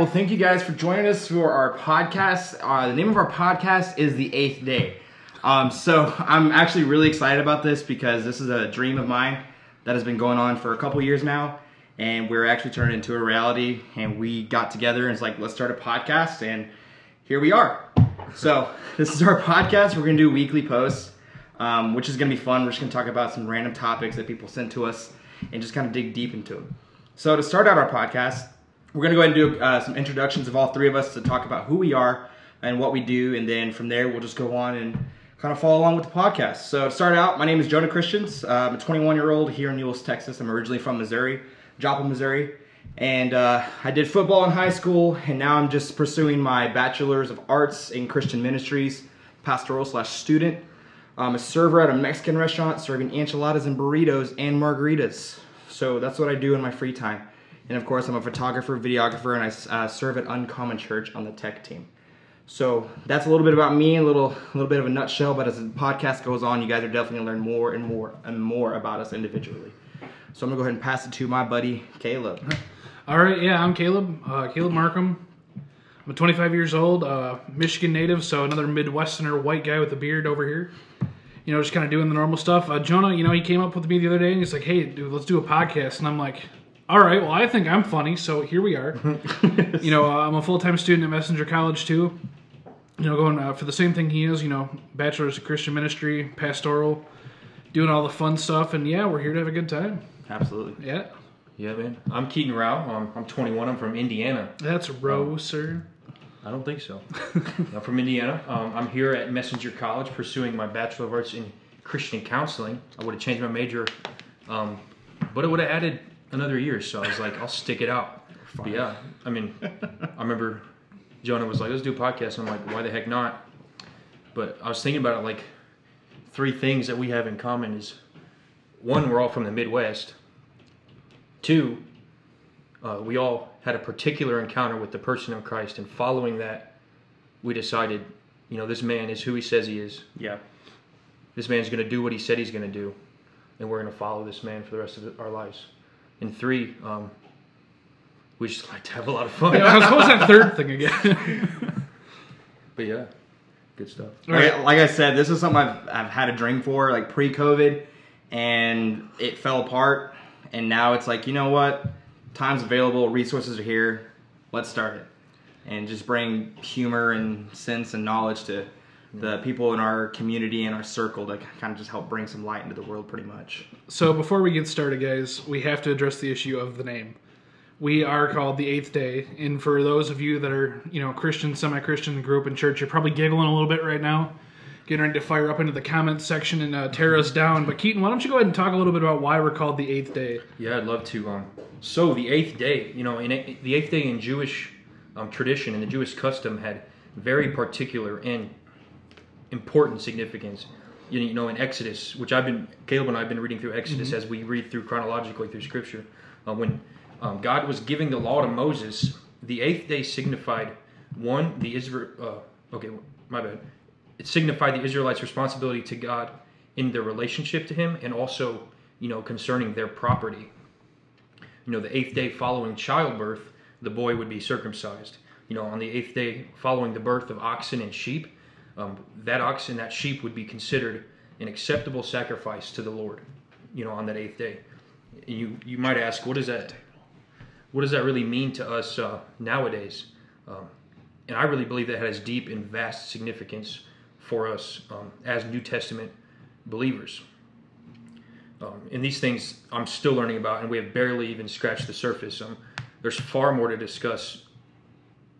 Well, thank you guys for joining us for our podcast. Uh, the name of our podcast is The Eighth Day. Um, so I'm actually really excited about this because this is a dream of mine that has been going on for a couple years now. And we're actually turning into a reality. And we got together and it's like, let's start a podcast. And here we are. So this is our podcast. We're to do weekly posts, um, which is to be fun. We're just to talk about some random topics that people send to us and just kind of dig deep into them. So to start out our podcast, we're going to go ahead and do uh, some introductions of all three of us to talk about who we are and what we do. And then from there, we'll just go on and kind of follow along with the podcast. So to start out, my name is Jonah Christians. I'm a 21 year old here in Euless, Texas. I'm originally from Missouri, Joplin, Missouri. And uh, I did football in high school, and now I'm just pursuing my bachelor's of arts in Christian ministries, pastoral slash student. I'm a server at a Mexican restaurant serving enchiladas and burritos and margaritas. So that's what I do in my free time. And of course, I'm a photographer, videographer, and I uh, serve at Uncommon Church on the tech team. So that's a little bit about me, a little, a little bit of a nutshell. But as the podcast goes on, you guys are definitely gonna learn more and more and more about us individually. So I'm gonna go ahead and pass it to my buddy Caleb. All right, yeah, I'm Caleb. Uh, Caleb Markham. I'm 25 years old, uh, Michigan native, so another Midwesterner white guy with a beard over here. You know, just kind of doing the normal stuff. Uh, Jonah, you know, he came up with me the other day and he's like, "Hey, dude, let's do a podcast." And I'm like, "All right, well, I think I'm funny, so here we are." you know, uh, I'm a full time student at Messenger College too. You know, going uh, for the same thing he is. You know, bachelor's of Christian ministry, pastoral, doing all the fun stuff, and yeah, we're here to have a good time. Absolutely. Yeah, Yeah, man. I'm Keaton Rao. Um, I'm 21. I'm from Indiana. that's Roe, sir. I don't think so. I'm from Indiana. Um, I'm here at Messenger College pursuing my Bachelor of Arts in Christian Counseling. I would have changed my major, um, but it would have added another year. So I was like, I'll stick it out. But yeah, I mean, I remember Jonah was like, let's do a podcast. And I'm like, why the heck not? But I was thinking about it like three things that we have in common is one, we're all from the Midwest. Two, uh, we all had a particular encounter with the person of Christ, and following that, we decided, you know, this man is who he says he is. Yeah. This man's going to do what he said he's going to do, and we're going to follow this man for the rest of our lives. And three, um, we just like to have a lot of fun. Yeah, what was that third thing again? But yeah, good stuff. Like, like I said, this is something I've, I've had a dream for, like pre-COVID, and it fell apart. And now it's like, you know what? Time's available, resources are here. Let's start it, and just bring humor and sense and knowledge to the people in our community and our circle to kind of just help bring some light into the world, pretty much. so before we get started, guys, we have to address the issue of the name. We are called the Eighth Day, and for those of you that are, you know, Christian, semi-Christian, grew up in church, you're probably giggling a little bit right now, getting ready to fire up into the comments section and uh, tear us down. But Keaton, why don't you go ahead and talk a little bit about why we're called the Eighth Day? Yeah, I'd love to. Um, so the eighth day, you know, in a, the eighth day in Jewish um, tradition and the Jewish custom had very particular and important significance. You, know, in Exodus, which I've been, Caleb and I have been reading through Exodus as we read through chronologically through Scripture. Uh, when um, God was giving the law to Moses, the eighth day signified one, the Israel. Uh, okay, my bad. It signified the Israelites' responsibility to God in their relationship to Him, and also, you know, concerning their property you know, the eighth day following childbirth, the boy would be circumcised. You know, on the eighth day following the birth of oxen and sheep, um, that oxen, that sheep would be considered an acceptable sacrifice to the Lord. You know, on that eighth day. And you you might ask, what does that, what does that really mean to us uh, nowadays? Um, and I really believe that has deep and vast significance for us um, as New Testament believers. Um, and these things I'm still learning about, and we have barely even scratched the surface. Um, there's far more to discuss,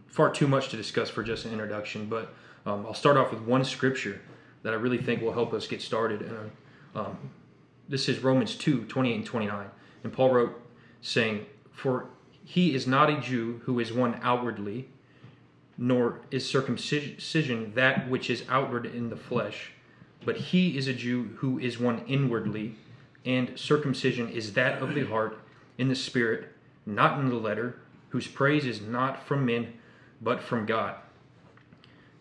far too much to discuss for just an introduction. But um, I'll start off with one scripture that I really think will help us get started. And um, this is Romans 2 28 and 29. And Paul wrote, saying, For he is not a Jew who is one outwardly, nor is circumcision that which is outward in the flesh, but he is a Jew who is one inwardly and circumcision is that of the heart in the spirit, not in the letter, whose praise is not from men, but from God.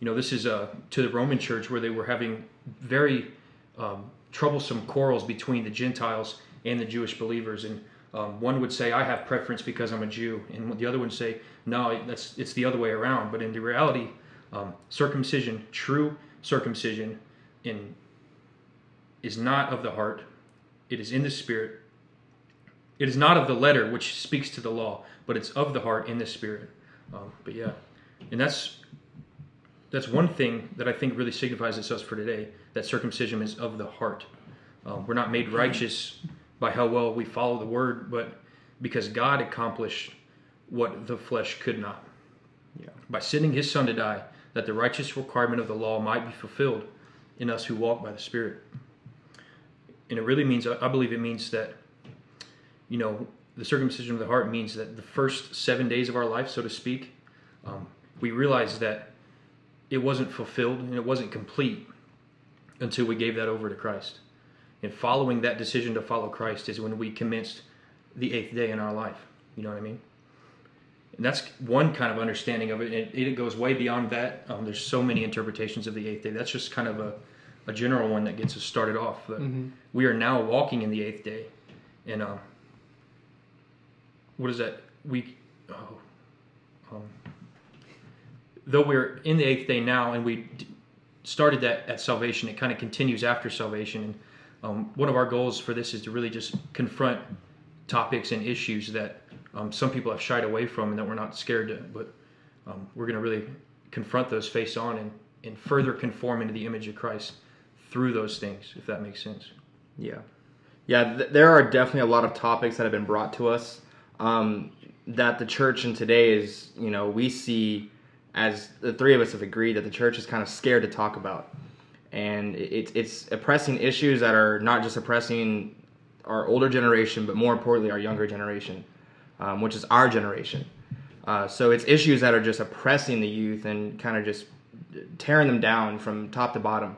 You know, this is uh, to the Roman church where they were having very um, troublesome quarrels between the Gentiles and the Jewish believers. And Um, one would say, "I have preference because I'm a Jew," and the other would say, "No, that's it's the other way around." But in the reality, um, circumcision, true circumcision, in is not of the heart; it is in the spirit. It is not of the letter, which speaks to the law, but it's of the heart in the spirit. Um, but yeah, and that's that's one thing that I think really signifies itself for today. That circumcision is of the heart. Um, we're not made righteous by how well we follow the word, but because God accomplished what the flesh could not. Yeah. By sending his son to die, that the righteous requirement of the law might be fulfilled in us who walk by the Spirit. And it really means, I believe it means that, you know, the circumcision of the heart means that the first seven days of our life, so to speak, um, we realize that it wasn't fulfilled and it wasn't complete until we gave that over to Christ. And following that decision to follow Christ is when we commenced the eighth day in our life. You know what I mean? And that's one kind of understanding of it. And it, it goes way beyond that. Um, there's so many interpretations of the eighth day. That's just kind of a, a general one that gets us started off. But We are now walking in the eighth day. And um, what is that? We, oh, though we're in the eighth day now and we d- started that at salvation, it kind of continues after salvation. And um, one of our goals for this is to really just confront topics and issues that um, some people have shied away from and that we're not scared to, but um, we're going to really confront those face on and, and further conform into the image of Christ through those things, if that makes sense. Yeah, yeah. Th- there are definitely a lot of topics that have been brought to us um, that the church in today is, you know, we see as the three of us have agreed that the church is kind of scared to talk about, and it, it's it's oppressing issues that are not just oppressing our older generation, but more importantly, our younger generation, um, which is our generation. Uh, so it's issues that are just oppressing the youth and kind of just tearing them down from top to bottom.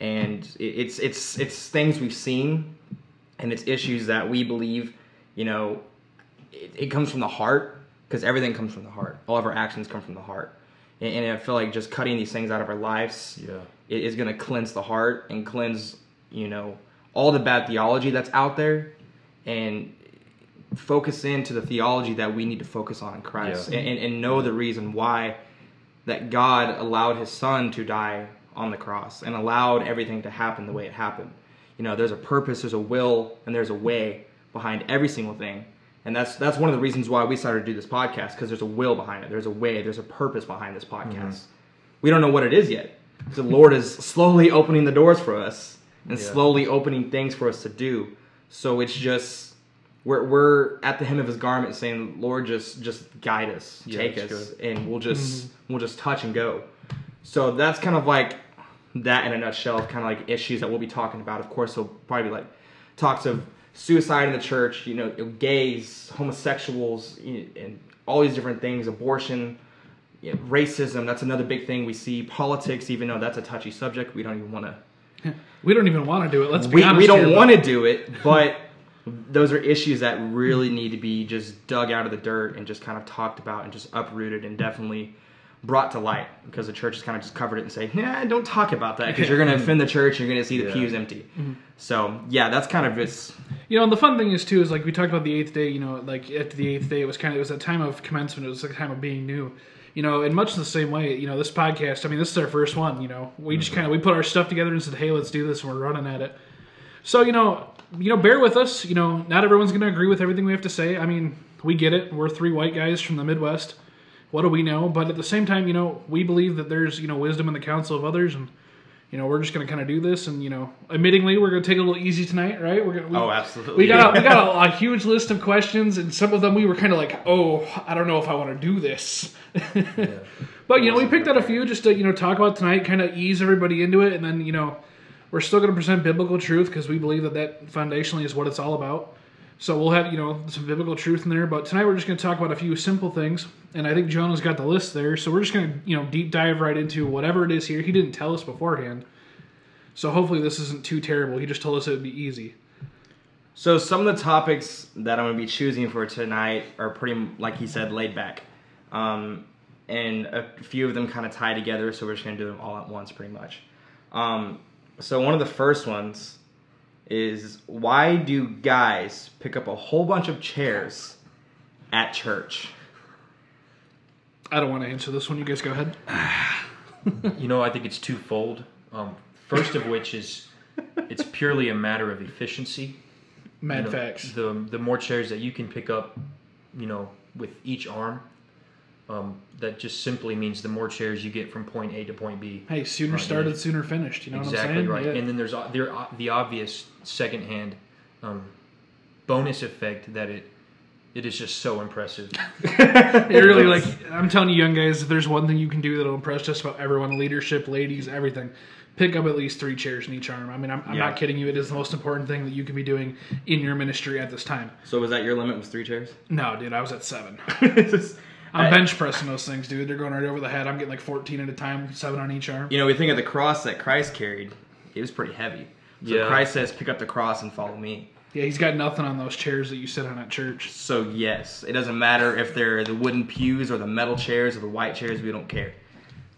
And it's it's it's things we've seen and it's issues that we believe you know it, it comes from the heart because everything comes from the heart. All of our actions come from the heart and, and i feel like just cutting these things out of our lives Yeah. it is going to cleanse the heart and cleanse you know all the bad theology that's out there and focus into the theology that we need to focus on in christ Yeah. and, and, and know the reason why that God allowed his son to die on the cross and allowed everything to happen the way it happened. You know, there's a purpose, there's a will, and there's a way behind every single thing. And that's that's one of the reasons why we started to do this podcast because there's a will behind it. There's a way, there's a purpose behind this mm-hmm. podcast. We don't know what it is yet. The Lord is slowly opening the doors for us and Yeah. slowly opening things for us to do. So it's just we're we're at the hem of his garment saying, Lord, just just guide us, Yeah, take us, that's and we'll just mm-hmm. we'll just touch and go. So that's kind of like that in a nutshell, kind of like issues that we'll be talking about. Of course, there'll probably be like talks of suicide in the church, you know, gays, homosexuals, you know, and all these different things, abortion, you know, racism. That's another big thing we see. Politics, even though that's a touchy subject, we don't even want to. We don't even want to do it. Let's be We, honest. we don't want to do it, but those are issues that really need to be just dug out of the dirt and just kind of talked about and just uprooted and definitely brought to light because the church has kind of just covered it and say, nah, don't talk about that because you're going to offend the church. You're going to see the Yeah. pews empty. Mm-hmm. So yeah, that's kind of its. You know, and the fun thing is too is like we talked about the eighth day. You know, like after the eighth day, it was kind of it was a time of commencement. It was like a time of being new. You know, in much the same way, you know, this podcast. I mean, this is our first one. You know, we just mm-hmm. kind of we put our stuff together and said, hey, let's do this, and we're running at it. So you know, you know, bear with us. You know, not everyone's going to agree with everything we have to say. I mean, we get it. We're three white guys from the Midwest. What do we know? But at the same time, you know, we believe that there's you know wisdom in the counsel of others, and you know, we're just going to kind of do this. And you know, admittingly, we're going to take it a little easy tonight, right? We're going. We, Oh, absolutely. We got a, we got a, a huge list of questions, and some of them we were kind of like, oh, I don't know if I want to do this. But you know, we picked out a few just to you know talk about tonight, kind of ease everybody into it, and then you know, we're still going to present biblical truth because we believe that that foundationally is what it's all about. So we'll have you know some biblical truth in there, but tonight we're just going to talk about a few simple things, and I think Jonah's got the list there. So we're just going to you know deep dive right into whatever it is here. He didn't tell us beforehand, so hopefully this isn't too terrible. He just told us it would be easy. So some of the topics that I'm going to be choosing for tonight are pretty, like he said, laid back, um, and a few of them kind of tie together. So we're just going to do them all at once, pretty much. Um, so one of the first ones is why do guys pick up a whole bunch of chairs at church? I don't want to answer this one. You guys go ahead. You know, I think it's twofold. Um, first of which is it's purely a matter of efficiency. Mad You know, facts. The the more chairs that you can pick up, you know, with each arm, um, that just simply means the more chairs you get from point A to point B. Hey, sooner Right, started, yeah. sooner finished. You know what I'm exactly saying? right. Yeah. And then there's there the obvious secondhand um, bonus effect that it it is just so impressive. It really like I'm telling you, young guys, if there's one thing you can do that'll impress just about everyone, leadership, ladies, everything. Pick up at least three chairs in each arm. I mean, I'm, I'm Yeah. not kidding you. It is the most important thing that you can be doing in your ministry at this time. So was that your limit? Was three chairs? No, dude, I was at seven. It's- I'm I- bench pressing those things, dude. They're going right over the head. I'm getting like 14 at a time, seven on each arm. you know, we think of the cross that Christ carried. It was pretty heavy. So Yeah. Christ says, "Pick up the cross and follow me." Yeah, he's got nothing on those chairs that you sit on at church. So yes, it doesn't matter if they're the wooden pews or the metal chairs or the white chairs. We don't care.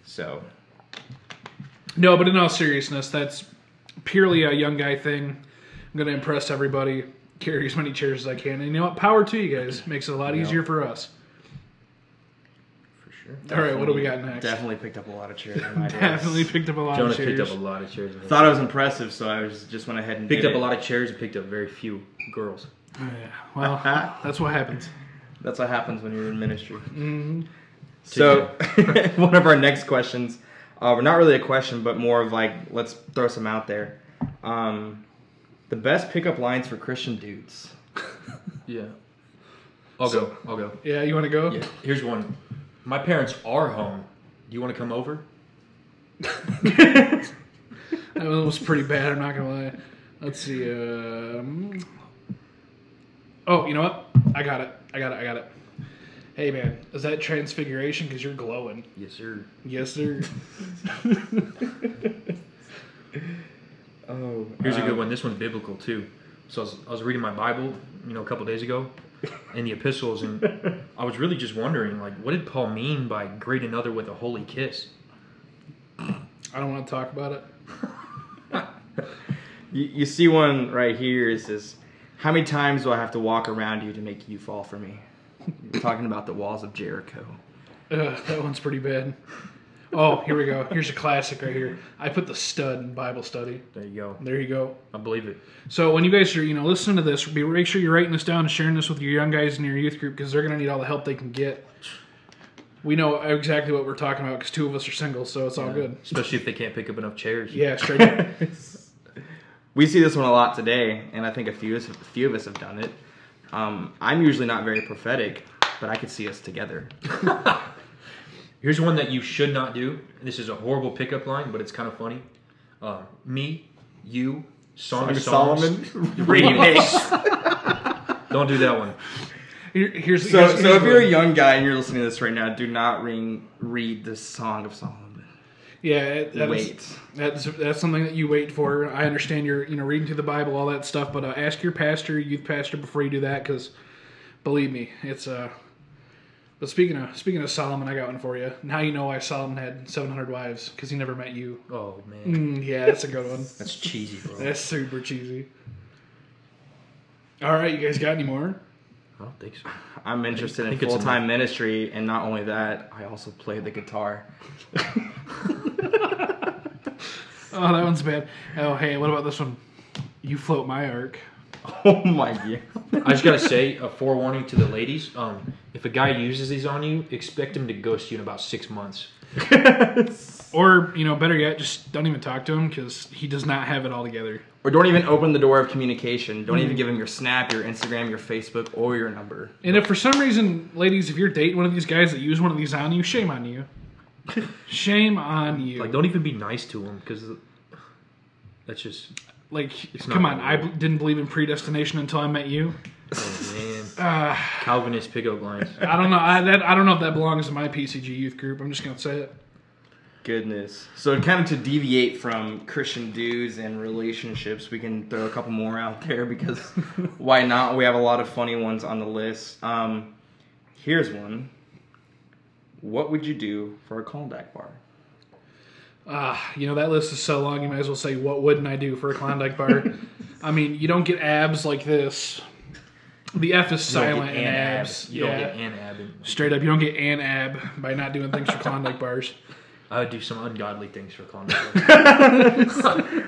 So No, but in all seriousness, that's purely a young guy thing. I'm gonna impress everybody. Carry as many chairs as I can, and you know what? Power to you guys. Makes it a lot Yeah. easier for us. For sure. All right, what do we got definitely- next? Definitely picked up a lot of chairs. In my days. Definitely picked up a lot Jonah of chairs. picked up a lot of chairs. Thought it was impressive, so I was just went ahead and picked did up a lot of chairs and picked up very few girls. Oh, yeah. Well, that's what happens. That's what happens when you're in ministry. hmm So, one of our next questions, uh, well, not really a question, but more of like, let's throw some out there. Um, the best pickup lines for Christian dudes. Yeah. I'll go. I'll go. Yeah, you want to go? Yeah. Here's one. My parents are home. Do you want to come over? That one was pretty bad. I'm not gonna lie. Let's see. Um... Oh, you know what? I got it. I got it. I got it. Hey man, is that transfiguration? Because you're glowing. Yes, sir. Yes, sir. Oh, Here's a um, good one. This one's biblical too. So I was, I was reading my Bible, you know, a couple days ago, in the epistles, and I was really just wondering, like, what did Paul mean by greet another with a holy kiss? I don't want to talk about it. You, you see one right here. It says, "How many times do I have to walk around you to make you fall for me?" You're talking about the walls of Jericho. Ugh, that one's pretty bad. Oh, here we go. Here's a classic right here. I put the stud in Bible study. There you go. There you go. I believe it. So when you guys are, you know, listening to this, be make sure you're writing this down and sharing this with your young guys in your youth group because they're gonna need all the help they can get. We know exactly what we're talking about because two of us are single, so it's all good. Especially if they can't pick up enough chairs. Yeah, straight up. we see this one a lot today, and I think a few, a few of us have done it. Um, I'm usually not very prophetic, but I could see us together. Here's one that you should not do. This is a horrible pickup line, but it's kind of funny. Um, me, you, Song, of Songs, remix. Don't do that one. Here, here's So, here's- so here's if you're a young guy and you're listening to this right now, do not ring, read the Song of Solomon. yeah, it- that is- Wait. that's that's something that you wait for. I understand you're you know reading through the Bible, all that stuff, but uh, ask your pastor, youth pastor, before you do that, because believe me, it's uh. But speaking of speaking of Solomon, I got one for you. Now you know why Solomon had 700 wives because he never met you. Oh man, Mm, yeah, that's a good one. that's cheesy, bro. That's super cheesy. All right, you guys got any more? I don't think so. I'm interested I in think it's full time ministry, and not only that, I also play the guitar. Oh, that one's bad. Oh, hey, what about this one? You float my ark. Oh my god. I just gotta say a forewarning to the ladies. Um, if a guy uses these on you, expect him to ghost you in about six months. Or, you know, better yet, just don't even talk to him because he does not have it all together. Or don't even open the door of communication. Don't even give him your Snap, your Instagram, your Facebook, or your number. And if for some reason, ladies, if you're dating one of these guys that use one of these on you, shame on you. shame on you. Like, don't even be nice to him because that's just. Like, It's come on, gonna I didn't believe in predestination until I met you. Oh man, Uh, Calvinist pickup lines. I don't know. I, that, I don't know if that belongs to my PCG youth group. I'm just gonna say it. Goodness. So kind of to deviate from Christian dudes and relationships, we can throw a couple more out there because why not? We have a lot of funny ones on the list. Um, here's one. What would you do for a Klondike bar? Ah, you know that list is so long. You might as well say, "What wouldn't I do for a Klondike bar?" I mean, you don't get abs like this. The F is silent get in abs. You yeah. don't get an ab. in- Straight up, you don't get an ab by not doing things for Klondike bars. I would do some ungodly things for Klondike.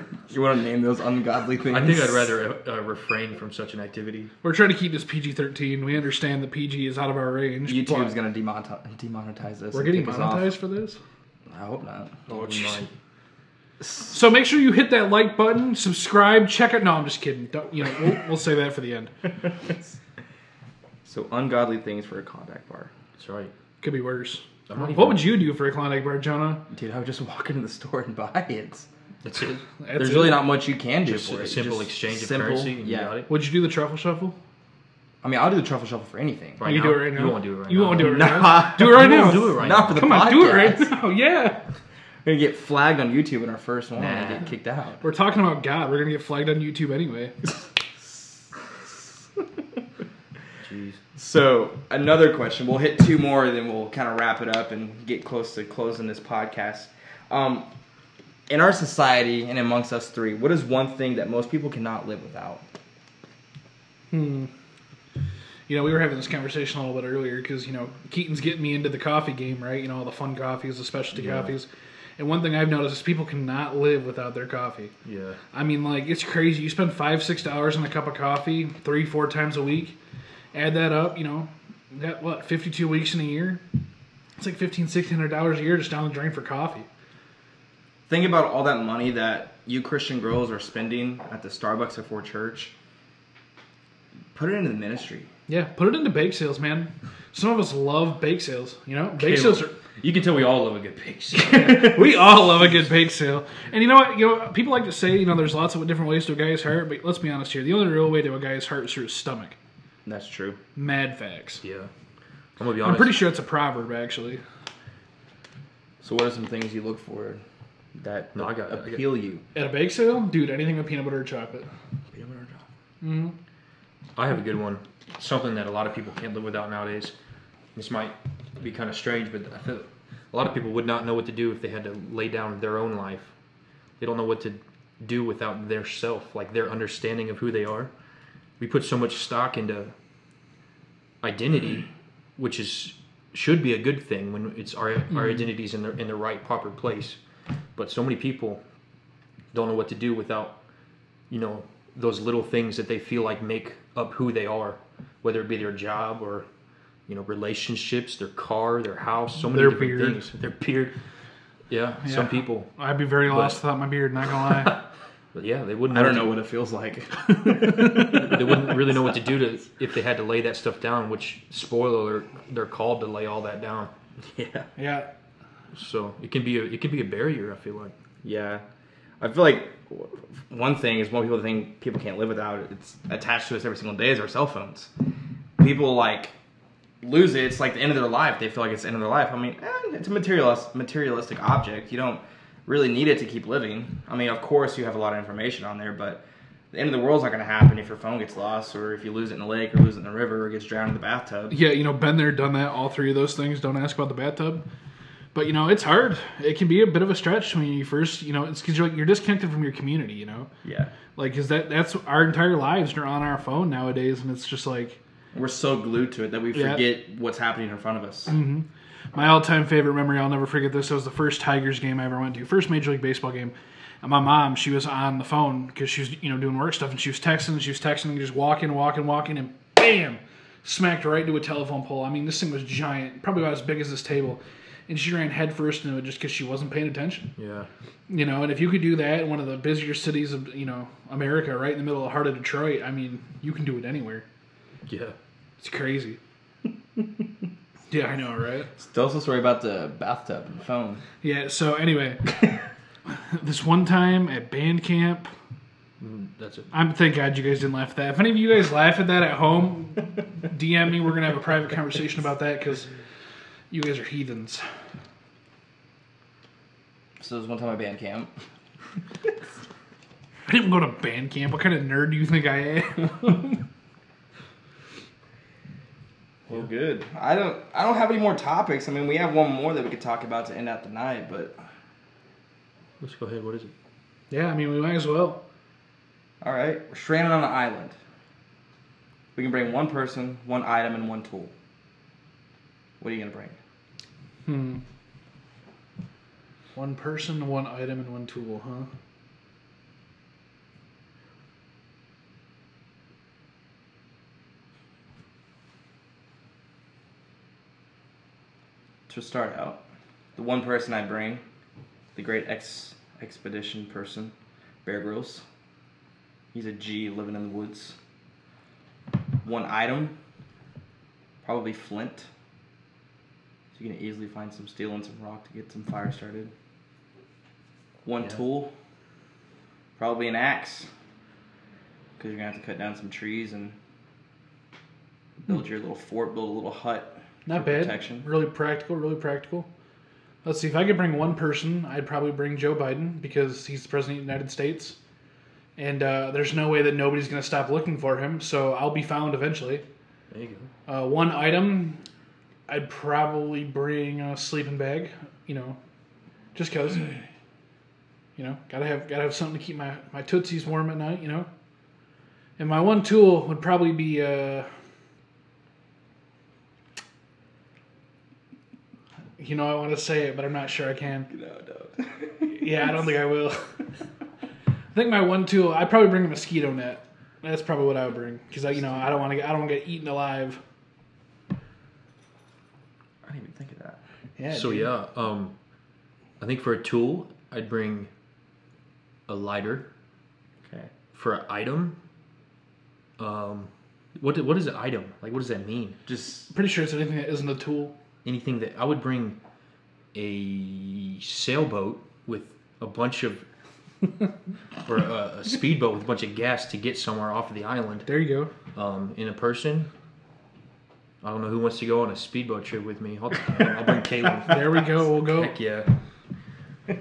You want to name those ungodly things? I think I'd rather uh, uh, refrain from such an activity. We're trying to keep this PG 13. We understand that PG is out of our range. YouTube's but gonna demonetize, demonetize this. We're and getting kick us off. monetized for this? I hope not. Oh, jeez. So make sure you hit that like button, subscribe, check it. No, I'm just kidding. Don't, you know, we'll, we'll say that for the end. So ungodly things for a Klondike bar. That's right. Could be worse. I'm not What even- would you do for a Klondike bar, Jonah? Dude, I would just walk into the store and buy it. That's it. That's There's it. really not much you can do Just for a it. simple Just exchange of simple, currency. And yeah. You got it. Would you do the truffle shuffle? I mean, I'll do the truffle shuffle for anything. Right you now? do it right now. You won't do it right You now. won't do it right Nah. now. Do it right You now. do it right Not now. for the Come on, do it right now. Yeah. We're gonna get flagged on YouTube in our first one and Nah. get kicked out. We're talking about God. We're gonna get flagged on YouTube anyway. Jeez. So another question. We'll hit two more, then we'll kind of wrap it up and get close to closing this podcast. Um, in our society and amongst us three, what is one thing that most people cannot live without? Hmm. You know, we were having this conversation a little bit earlier because you know Keaton's getting me into the coffee game, right? You know, all the fun coffees, the specialty Yeah. coffees. And one thing I've noticed is people cannot live without their coffee. Yeah. I mean, like it's crazy. You spend five, six dollars on a cup of coffee three, four times a week. Add that up, you know, got what fifty-two weeks in a year. It's like fifteen, sixteen hundred dollars a year just down the drain for coffee. Think about all that money that you Christian girls are spending at the Starbucks before church. Put it into the ministry. Yeah, put it into bake sales, man. Some of us love bake sales. You know, bake Caleb, sales are. You can tell we all love a good pig sale. we all love a good bake sale. And you know what? You know, people like to say, you know, there's lots of different ways to a guy's heart, but let's be honest here. The only real way to a guy's heart is through his stomach. That's true. Mad facts. yeah. I'm gonna be honest. I'm pretty sure it's a proverb, actually. So, what are some things you look for that No, I got it. I got- appeal you? At a bake sale, dude, anything with peanut butter or chocolate. Peanut butter or chocolate. Mm-hmm. I have a good one. Something that a lot of people can't live without nowadays. This might be kind of strange, but I feel a lot of people would not know what to do if they had to lay down their own life. They don't know what to do without their self, like their understanding of who they are. We put so much stock into identity, which is should be a good thing when it's our our mm-hmm. identities in the in the right proper place. But so many people don't know what to do without you know those little things that they feel like make up who they are, whether it be their job or you know relationships, their car, their house, so many Their different beard. things. Their beard. Yeah, some people. I'd be very lost without my beard, not gonna lie. But yeah, they wouldn't. I don't what know what it feels like. they wouldn't really know what to do to if they had to lay that stuff down. Which spoiler alert, they're called to lay all that down. yeah. yeah. So it can be a it can be a barrier. I feel like. Yeah, I feel like one thing is one people think people can't live without. It. It's attached to us every single day is our cell phones. People like lose it. It's like the end of their life. They feel like it's the end of their life. I mean, eh, it's a materialist, materialistic object. You don't really need it to keep living. I mean, of course, you have a lot of information on there, but the end of the world's not going to happen if your phone gets lost or if you lose it in the lake or lose it in the river or gets drowned in the bathtub. Yeah, you know, been there, done that, all three of those things. Don't ask about the bathtub. But you know, it's hard. It can be a bit of a stretch when you first, you know, it's because you're like you're disconnected from your community. You know, Yeah, like because that that's our entire lives are on our phone nowadays, and it's just like we're so glued to it that we Yeah. forget what's happening in front of us. Mm-hmm. my all-time favorite memory. I'll never forget this. It was the first Tigers game I ever went to, first Major League Baseball game. And my mom, she was on the phone because she was, you know, doing work stuff, and she was texting, she was texting, and just walking, walking, walking, and bam, smacked right into a telephone pole. I mean, this thing was giant, probably about as big as this table, and she ran headfirst into it just because she wasn't paying attention. Yeah. You know, and if you could do that in one of the busier cities of, you know, America, right in the middle of the heart of Detroit, I mean, you can do it anywhere. Yeah. It's crazy. yeah, I know, right? Tell us a story about the bathtub and the phone. Yeah, so anyway, this one time at band camp, Mm, That's it. I'm thank God you guys didn't laugh at that. If any of you guys laugh at that at home, DM me. We're gonna have a private conversation about that because you guys are heathens. So it was one time at band camp. I didn't go to band camp. What kind of nerd do you think I am? Well, good. I don't. I don't have any more topics. I mean, we have one more that we could talk about to end out the night, but Let's go ahead. What is it? yeah, I mean we might as well. All right, we're stranded on an island. We can bring one person, one item, and one tool. What are you gonna bring? Hmm. One person, one item, and one tool, huh? To start out, the one person I bring, the great ex expedition person, Bear Grylls. He's a G living in the woods. One item, probably flint. So you can easily find some steel and some rock to get some fire started. One Yeah. tool, probably an axe, because you're gonna have to cut down some trees and build your little fort, build a little hut. Not bad. protection. Really practical, really practical. Let's see, if I could bring one person, I'd probably bring Joe Biden because he's the president of the United States. And uh, there's no way that nobody's going to stop looking for him, so I'll be found eventually. There you go. Uh, one item, I'd probably bring a sleeping bag, you know, just cause. You know, gotta have gotta have something to keep my, my tootsies warm at night, you know. And my one tool would probably be uh, you know, I want to say it, but I'm not sure I can. No, don't. Yeah, I don't think I will. I think my one tool, I'd probably bring a mosquito net. That's probably what I would bring because I, you know, I don't want to get, I don't want to get eaten alive. I didn't even think of that. Yeah. so dude. yeah, um, I think for a tool, I'd bring a lighter. Okay. For an item, um, what what is an item? Like, what does that mean? Just Pretty sure it's anything that isn't a tool. Anything that I would bring a sailboat with a bunch of, or a, a speedboat with a bunch of gas to get somewhere off of the island. There you go. Um, in a person. I don't know who wants to go on a speedboat trip with me. I'll, I'll bring Caleb. There we go. We'll go. Heck yeah.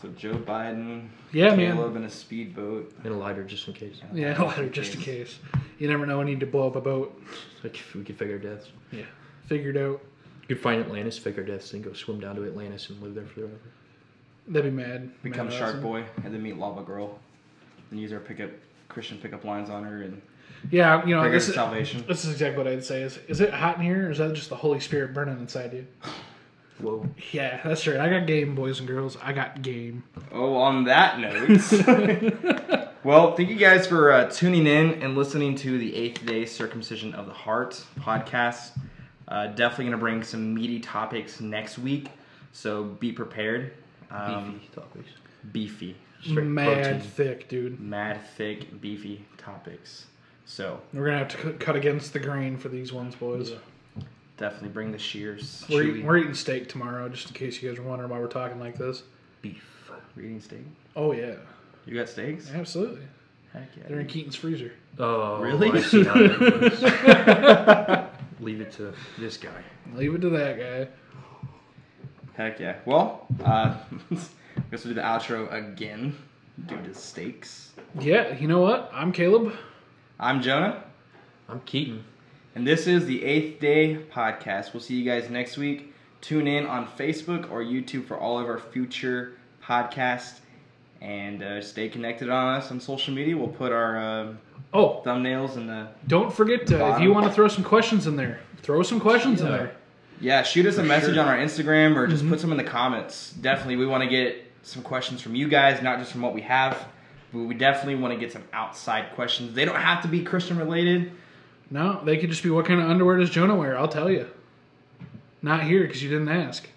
so Joe Biden, Yeah, man. Caleb in a speedboat. in a lighter just in case. Yeah, no lighter just in case. You never know. I need to blow up a boat. Like if we could figure deaths. Yeah. Figured out. You could find Atlantis, figure deaths, and go swim down to Atlantis and live there forever. That'd be mad. Become mad Shark awesome. Boy and then meet Lava Girl. And use our pickup Christian pickup lines on her and Yeah, you know, this is, salvation. this is exactly what I'd say. Is is it hot in here, or is that just the Holy Spirit burning inside you? Whoa. Yeah, that's right. I got game, boys and girls. I got game. Oh, on that note. well, thank you guys for uh, tuning in and listening to the Eighth Day Circumcision of the Heart podcast. Uh, definitely going to bring some meaty topics next week, so be prepared. Um, Beefy topics. beefy. Straight Mad protein. thick, dude. mad, thick, beefy topics. So We're gonna have to cut- cut against the grain for these ones, boys. definitely bring the shears. We're, eat, we're eating steak tomorrow, just in case you guys are wondering why we're talking like this. Beef. We're eating steak. Oh yeah, You got steaks? absolutely. Heck yeah. They're in Keaton's freezer. Oh, Really? I see how. Leave it to this guy. Leave it to that guy. Heck yeah. Well, uh, I guess we'll do the outro again due to steaks. Yeah, you know what? I'm Caleb. I'm Jonah, I'm Keaton. and this is the Eighth Day Podcast. We'll see you guys next week. Tune in on Facebook or YouTube for all of our future podcasts. And uh, stay connected on us on social media. We'll put our uh, Oh, thumbnails in the. don't forget to, if you want to throw some questions in there, throw some questions in there. Yeah, shoot us a message sure. on our Instagram or just put some in the comments. Definitely, we want to get some questions from you guys, not just from what we have. But we definitely want to get some outside questions. They don't have to be Christian related. No, they could just be what kind of underwear does Jonah wear? I'll tell you. Not here because you didn't ask,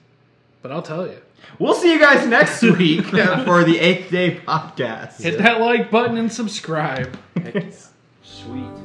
but I'll tell you. We'll see you guys next week for the Eighth Day Podcast. Hit that like button and subscribe. Sweet.